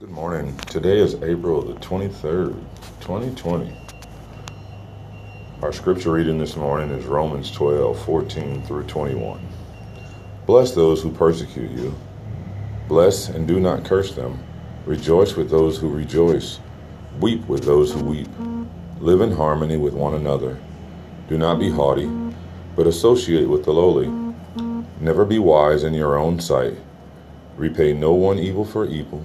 Good morning. Today is April the 23rd, 2020. Our scripture reading this morning is Romans 12, 14 through 21. Bless those who persecute you. Bless and do not curse them. Rejoice with those who rejoice. Weep with those who weep. Live in harmony with one another. Do not be haughty, but associate with the lowly. Never be wise in your own sight. Repay no one evil for evil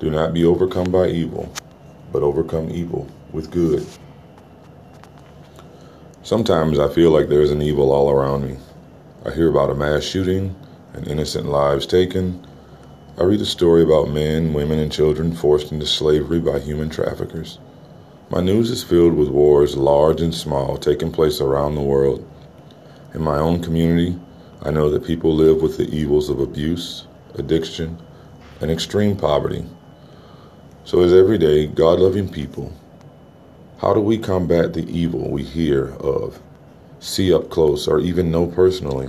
Do not be overcome by evil, but overcome evil with good. Sometimes I feel like there's an evil all around me. I hear about a mass shooting and innocent lives taken. I read a story about men, women, and children forced into slavery by human traffickers. My news is filled with wars, large and small, taking place around the world. In my own community, I know that people live with the evils of abuse, addiction, and extreme poverty. So, as everyday, God loving people, how do we combat the evil we hear of, see up close, or even know personally?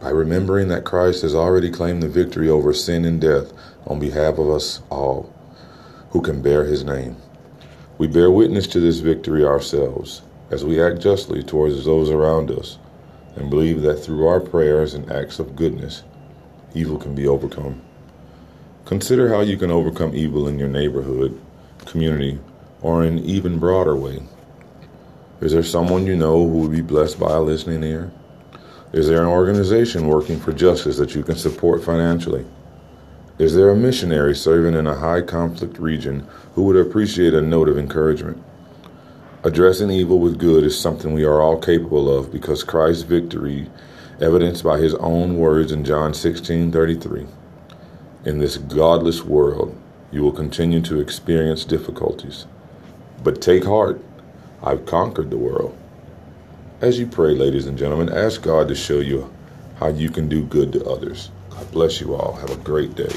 By remembering that Christ has already claimed the victory over sin and death on behalf of us all who can bear his name. We bear witness to this victory ourselves as we act justly towards those around us and believe that through our prayers and acts of goodness, evil can be overcome. Consider how you can overcome evil in your neighborhood, community, or in an even broader way. Is there someone you know who would be blessed by a listening ear? Is there an organization working for justice that you can support financially? Is there a missionary serving in a high conflict region who would appreciate a note of encouragement? Addressing evil with good is something we are all capable of because Christ's victory, evidenced by his own words in John 16:33. In this godless world, you will continue to experience difficulties. But take heart, I've conquered the world. As you pray, ladies and gentlemen, ask God to show you how you can do good to others. God bless you all. Have a great day.